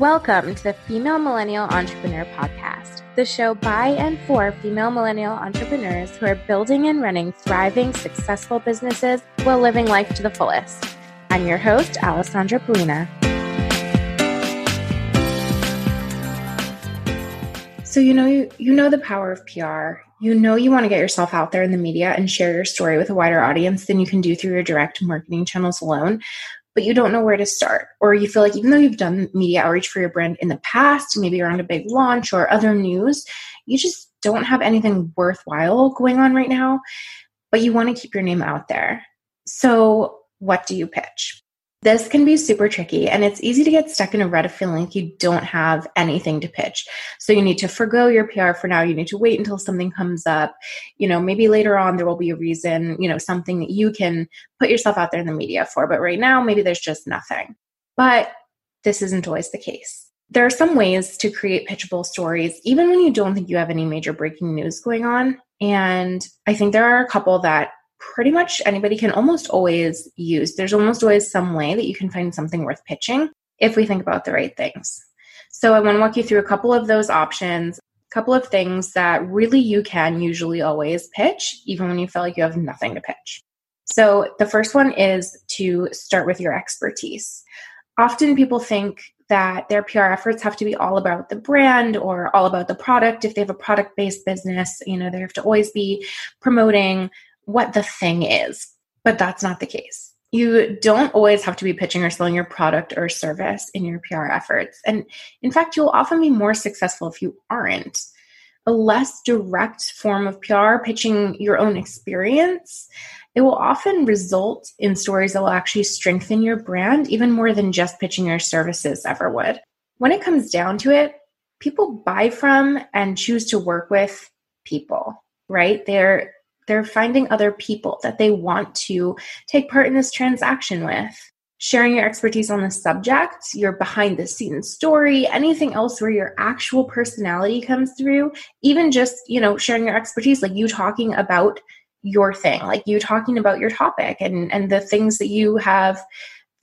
Welcome to the Female Millennial Entrepreneur Podcast, the show by and for female millennial entrepreneurs who are building and running thriving, successful businesses while living life to the fullest. I'm your host, Alessandra Pollina. So you know you, you know the power of PR. You know you want to get yourself out there in the media and share your story with a wider audience than you can do through your direct marketing channels alone but you don't know where to start. Or you feel like even though you've done media outreach for your brand in the past, maybe around a big launch or other news, you just don't have anything worthwhile going on right now, but you want to keep your name out there. So, what do you pitch? This can be super tricky and it's easy to get stuck in a rut of feeling like you don't have anything to pitch. So you need to forego your PR for now. You need to wait until something comes up. You know, maybe later on there will be a reason, you know, something that you can put yourself out there in the media for. But right now, maybe there's just nothing. But this isn't always the case. There are some ways to create pitchable stories, even when you don't think you have any major breaking news going on. And I think there are a couple that pretty much anybody can almost always use. There's almost always some way that you can find something worth pitching if we think about the right things. So I want to walk you through a couple of those options, a couple of things that really you can usually always pitch, even when you feel like you have nothing to pitch. So the first one is to start with your expertise. Often people think that their PR efforts have to be all about the brand or all about the product. If they have a product based business, you know, they have to always be promoting what the thing is, but that's not the case. You don't always have to be pitching or selling your product or service in your PR efforts. And in fact, you'll often be more successful if you aren't. A less direct form of PR, pitching your own experience, it will often result in stories that will actually strengthen your brand even more than just pitching your services ever would. When it comes down to it, people buy from and choose to work with people, right? They're they're finding other people that they want to take part in this transaction with. Sharing your expertise on the subject, your behind the scenes story, anything else where your actual personality comes through, even just, you know, sharing your expertise, like you talking about your thing, like you talking about your topic and, and the things that you have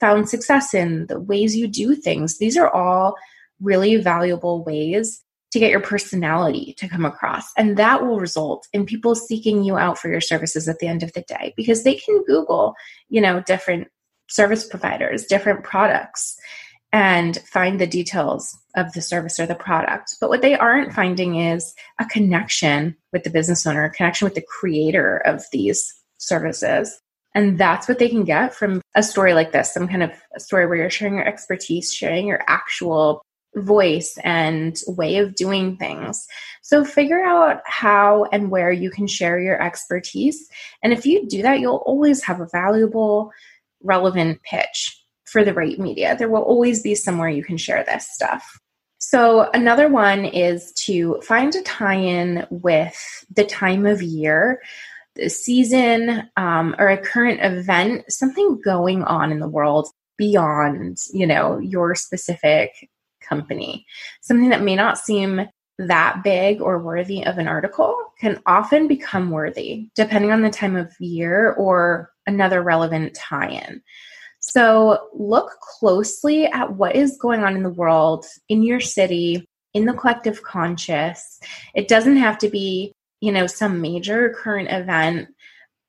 found success in, the ways you do things. These are all really valuable ways to get your personality to come across. And that will result in people seeking you out for your services at the end of the day because they can Google, you know, different service providers, different products, and find the details of the service or the product. But what they aren't finding is a connection with the business owner, a connection with the creator of these services. And that's what they can get from a story like this, some kind of story where you're sharing your expertise, sharing your actual voice and way of doing things. So figure out how and where you can share your expertise. And if you do that, you'll always have a valuable, relevant pitch for the right media. There will always be somewhere you can share this stuff. So, another one is to find a tie in with the time of year, the season, um, or a current event, something going on in the world beyond, you know, your specific company. Something that may not seem that big or worthy of an article can often become worthy depending on the time of year or another relevant tie in. So, look closely at what is going on in the world, in your city, in the collective conscious. It doesn't have to be, you know, some major current event,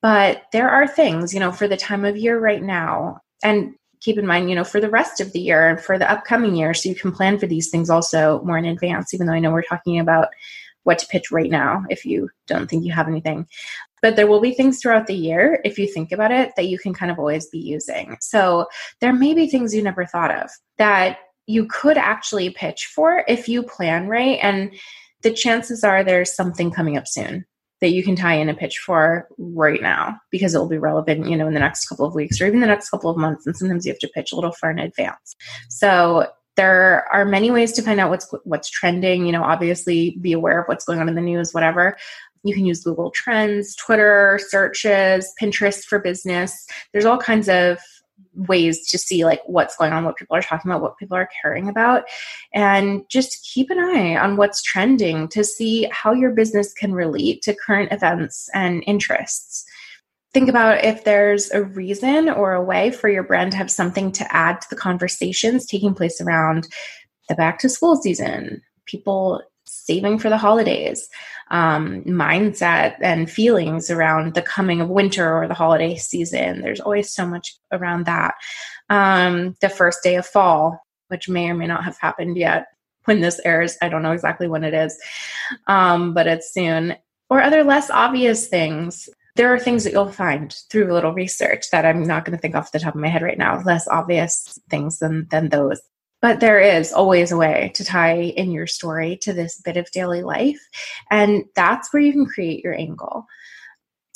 but there are things, you know, for the time of year right now. And keep in mind, you know, for the rest of the year and for the upcoming year. So you can plan for these things also more in advance, even though I know we're talking about what to pitch right now if you don't think you have anything. But there will be things throughout the year, if you think about it, that you can kind of always be using. So there may be things you never thought of that you could actually pitch for if you plan right. And the chances are there's something coming up soon that you can tie in a pitch for right now because it will be relevant, you know, in the next couple of weeks or even the next couple of months. And sometimes you have to pitch a little far in advance. So there are many ways to find out what's what's trending. You know, obviously be aware of what's going on in the news, whatever. You can use Google Trends, Twitter searches, Pinterest for business. There's all kinds of ways to see like what's going on what people are talking about what people are caring about. And just keep an eye on what's trending to see how your business can relate to current events and interests. Think about if there's a reason or a way for your brand to have something to add to the conversations taking place around the back to school season, people saving for the holidays, um, mindset and feelings around the coming of winter or the holiday season. There's always so much around that. Um, the first day of fall, which may or may not have happened yet when this airs. I don't know exactly when it is, um, but it's soon. Or other less obvious things. There are things that you'll find through a little research that I'm not going to think off the top of my head right now, less obvious things than, than those. But there is always a way to tie in your story to this bit of daily life. And that's where you can create your angle.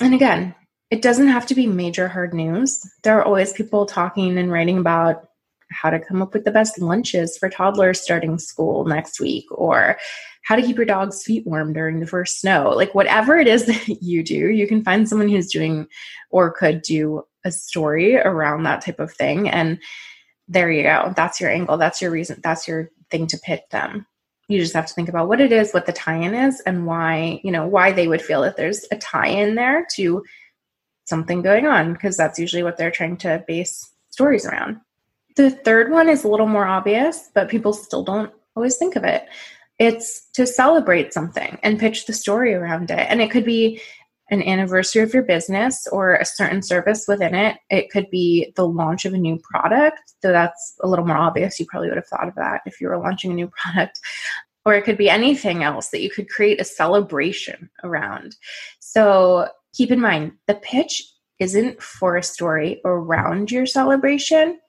And again, it doesn't have to be major hard news. There are always people talking and writing about how to come up with the best lunches for toddlers starting school next week or how to keep your dog's feet warm during the first snow. Like, whatever it is that you do, you can find someone who's doing or could do a story around that type of thing. And there you go. That's your angle. That's your reason. That's your thing to pitch them. You just have to think about what it is, what the tie in is, and why, you know, why they would feel that there's a tie in there to something going on, because that's usually what they're trying to base stories around. The third one is a little more obvious, but people still don't always think of it. It's to celebrate something and pitch the story around it. And it could be an anniversary of your business or a certain service within it. It could be the launch of a new product, though that's a little more obvious. You probably would have thought of that if you were launching a new product. Or it could be anything else that you could create a celebration around. So keep in mind the pitch isn't for a story around your celebration.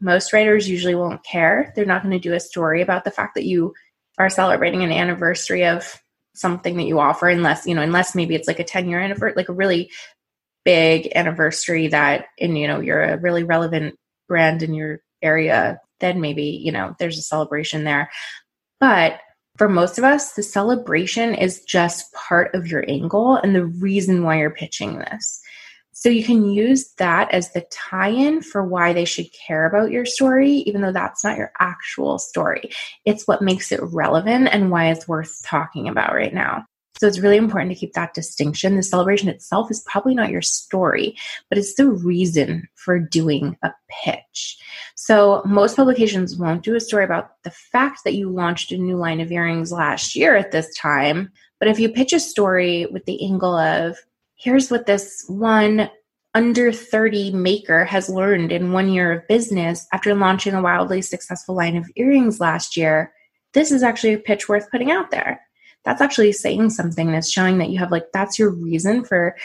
Most writers usually won't care. They're not going to do a story about the fact that you are celebrating an anniversary of something that you offer unless you know unless maybe it's like a 10 year anniversary like a really big anniversary that and you know you're a really relevant brand in your area then maybe you know there's a celebration there. But for most of us the celebration is just part of your angle and the reason why you're pitching this so you can use that as the tie in for why they should care about your story, even though that's not your actual story. It's what makes it relevant and why it's worth talking about right now. So it's really important to keep that distinction. The celebration itself is probably not your story, but it's the reason for doing a pitch. So most publications won't do a story about the fact that you launched a new line of earrings last year at this time. But if you pitch a story with the angle of, here's what this one under 30 maker has learned in one year of business after launching a wildly successful line of earrings last year. This is actually a pitch worth putting out there. That's actually saying something that's showing that you have like that's your reason for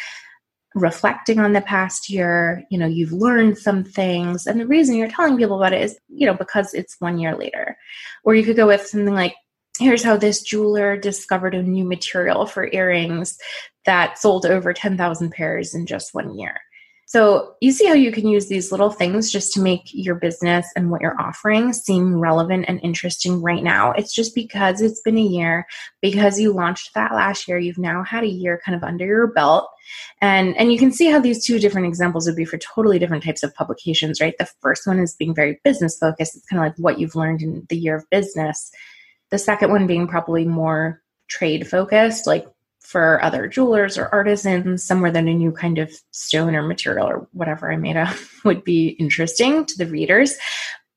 reflecting on the past year. You know, you've learned some things, and the reason you're telling people about it is, you know, because it's one year later. Or you could go with something like, here's how this jeweler discovered a new material for earrings that sold over 10,000 pairs in just one year. So, you see how you can use these little things just to make your business and what you're offering seem relevant and interesting right now. It's just because it's been a year, because you launched that last year, you've now had a year kind of under your belt. And and you can see how these two different examples would be for totally different types of publications, right? The first one is being very business focused. It's kind of like what you've learned in the year of business. The second one being probably more trade focused, like for other jewelers or artisans, somewhere that a new kind of stone or material or whatever I made up would be interesting to the readers.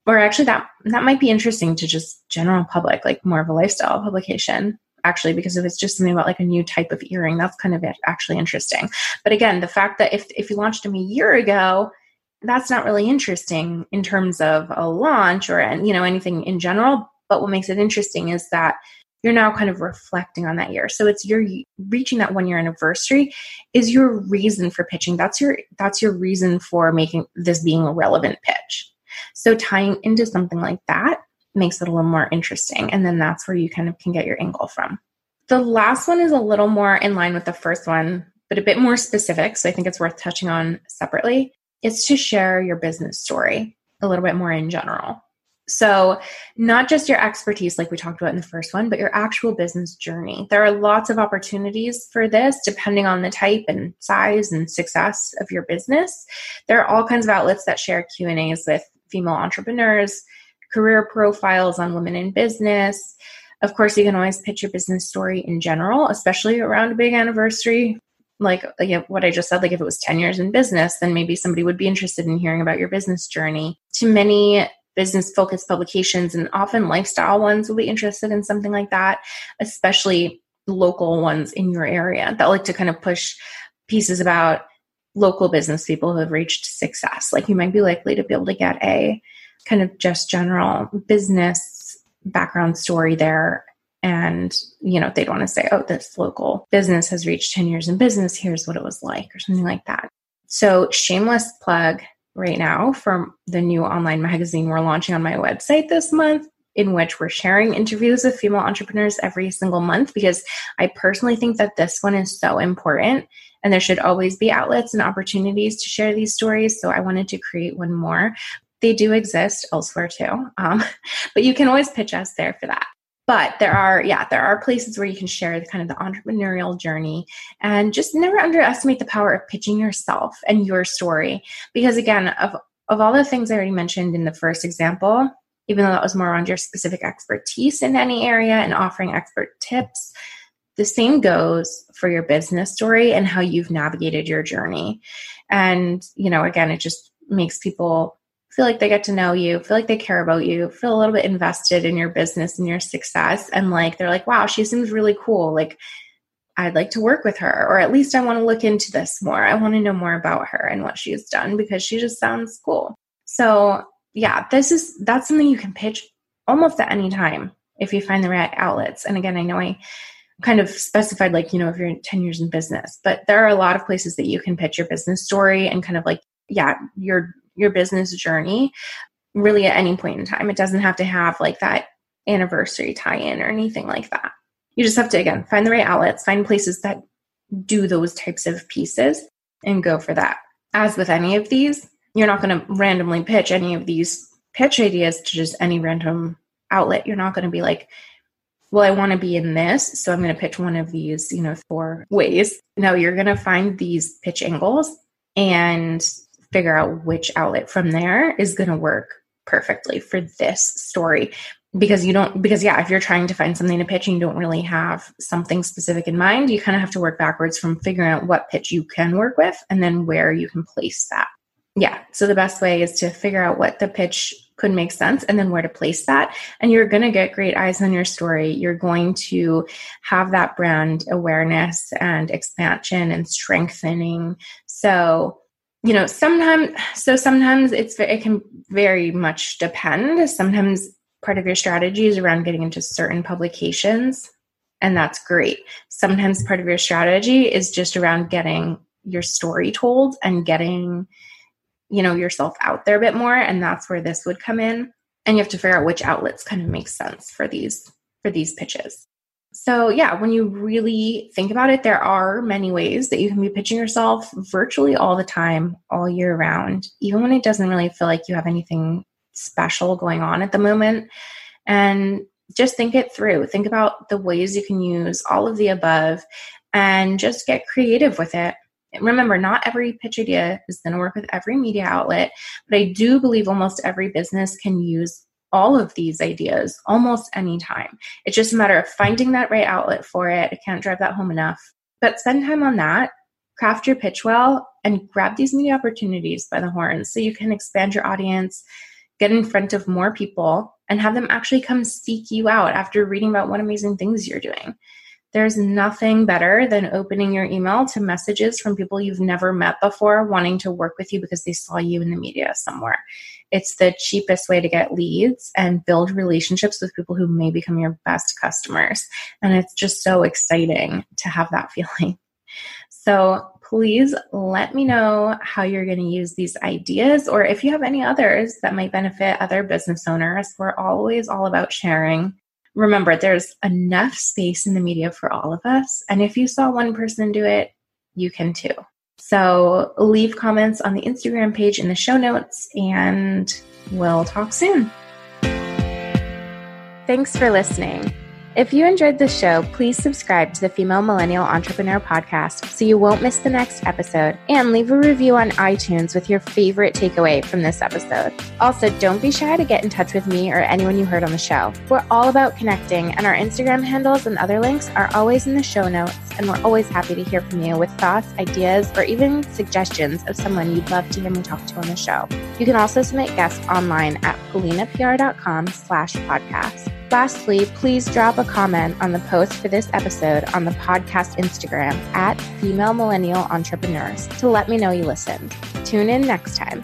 Or actually that that might be interesting to just general public, like more of a lifestyle publication actually because if it's just something about like a new type of earring that's kind of actually interesting but again the fact that if, if you launched them a year ago that's not really interesting in terms of a launch or you know anything in general but what makes it interesting is that you're now kind of reflecting on that year. So it's your reaching that one year anniversary is your reason for pitching. That's your that's your reason for making this being a relevant pitch. So tying into something like that makes it a little more interesting and then that's where you kind of can get your angle from. The last one is a little more in line with the first one, but a bit more specific, so I think it's worth touching on separately. It's to share your business story a little bit more in general. So, not just your expertise, like we talked about in the first one, but your actual business journey. There are lots of opportunities for this depending on the type and size and success of your business. There are all kinds of outlets that share Q&As with female entrepreneurs, career profiles on women in business. Of course, you can always pitch your business story in general, especially around a big anniversary like, like what I just said, like if it was 10 years in business, then maybe somebody would be interested in hearing about your business journey. To many business focused publications and often lifestyle ones will be interested in something like that, especially local ones in your area that like to kind of push pieces about local business people who have reached success. Like you might be likely to be able to get a kind of just general business background story there. And, you know, they'd want to say, oh, this local business has reached 10 years in business. Here's what it was like, or something like that. So, shameless plug right now for the new online magazine we're launching on my website this month in which we're sharing interviews with female entrepreneurs every single month because I personally think that this one is so important and there should always be outlets and opportunities to share these stories. So I wanted to create one more. They do exist elsewhere too, um, but you can always pitch us there for that. But there are, yeah, there are places where you can share the kind of the entrepreneurial journey and just never underestimate the power of pitching yourself and your story. Because again, of of all the things I already mentioned in the first example, even though that was more around your specific expertise in any area and offering expert tips. The same goes for your business story and how you've navigated your journey. And, you know, again, it just makes people feel like they get to know you, feel like they care about you, feel a little bit invested in your business and your success. And like, they're like, wow, she seems really cool. Like, I'd like to work with her, or at least I want to look into this more. I want to know more about her and what she's done because she just sounds cool. So yeah, this is that's something you can pitch almost at any time if you find the right outlets. And again, I know I kind of specified like, you know, if you're 10 years in business, but there are a lot of places that you can pitch your business story and kind of like, yeah, your your business journey really at any point in time. It doesn't have to have like that anniversary tie-in or anything like that. You just have to again find the right outlets, find places that do those types of pieces and go for that. As with any of these, you're not going to randomly pitch any of these pitch ideas to just any random outlet. You're not going to be like, well, I want to be in this, so I'm going to pitch one of these, you know, four ways. No, you're going to find these pitch angles and figure out which outlet from there is going to work perfectly for this story because you don't because yeah if you're trying to find something to pitch and you don't really have something specific in mind you kind of have to work backwards from figuring out what pitch you can work with and then where you can place that yeah. So the best way is to figure out what the pitch could make sense and then where to place that. And you're going to get great eyes on your story. You're going to have that brand awareness and expansion and strengthening. So, you know, sometimes, so sometimes it's, it can very much depend. Sometimes part of your strategy is around getting into certain publications, and that's great. Sometimes part of your strategy is just around getting your story told and getting you know yourself out there a bit more and that's where this would come in and you have to figure out which outlets kind of make sense for these for these pitches so yeah when you really think about it there are many ways that you can be pitching yourself virtually all the time all year round even when it doesn't really feel like you have anything special going on at the moment. And just think it through. Think about the ways you can use all of the above and just get creative with it. Remember, not every pitch idea is going to work with every media outlet, but I do believe almost every business can use all of these ideas almost anytime. It's just a matter of finding that right outlet for it. I can't drive that home enough. But spend time on that, craft your pitch well, and grab these media opportunities by the horns so you can expand your audience, get in front of more people, and have them actually come seek you out after reading about what amazing things you're doing. There's nothing better than opening your email to messages from people you've never met before wanting to work with you because they saw you in the media somewhere. It's the cheapest way to get leads and build relationships with people who may become your best customers. And it's just so exciting to have that feeling. So please let me know how you're going to use these ideas or if you have any others that might benefit other business owners. We're always all about sharing remember there's enough space in the media for all of us. And if you saw one person do it, you can too. So leave comments on the Instagram page in the show notes, and we'll talk soon. Thanks for listening. If you enjoyed this show, please subscribe to the Female Millennial Entrepreneur Podcast so you won't miss the next episode and leave a review on iTunes with your favorite takeaway from this episode. Also, don't be shy to get in touch with me or anyone you heard on the show. We're all about connecting, and our Instagram handles and other links are always in the show notes, and we're always happy to hear from you with thoughts, ideas, or even suggestions of someone you'd love to hear me talk to on the show. You can also submit guests online at pollinapr.com slash podcast. Lastly, please drop a comment on the post for this episode on the podcast Instagram at Female Millennial Entrepreneurs to let me know you listened. Tune in next time.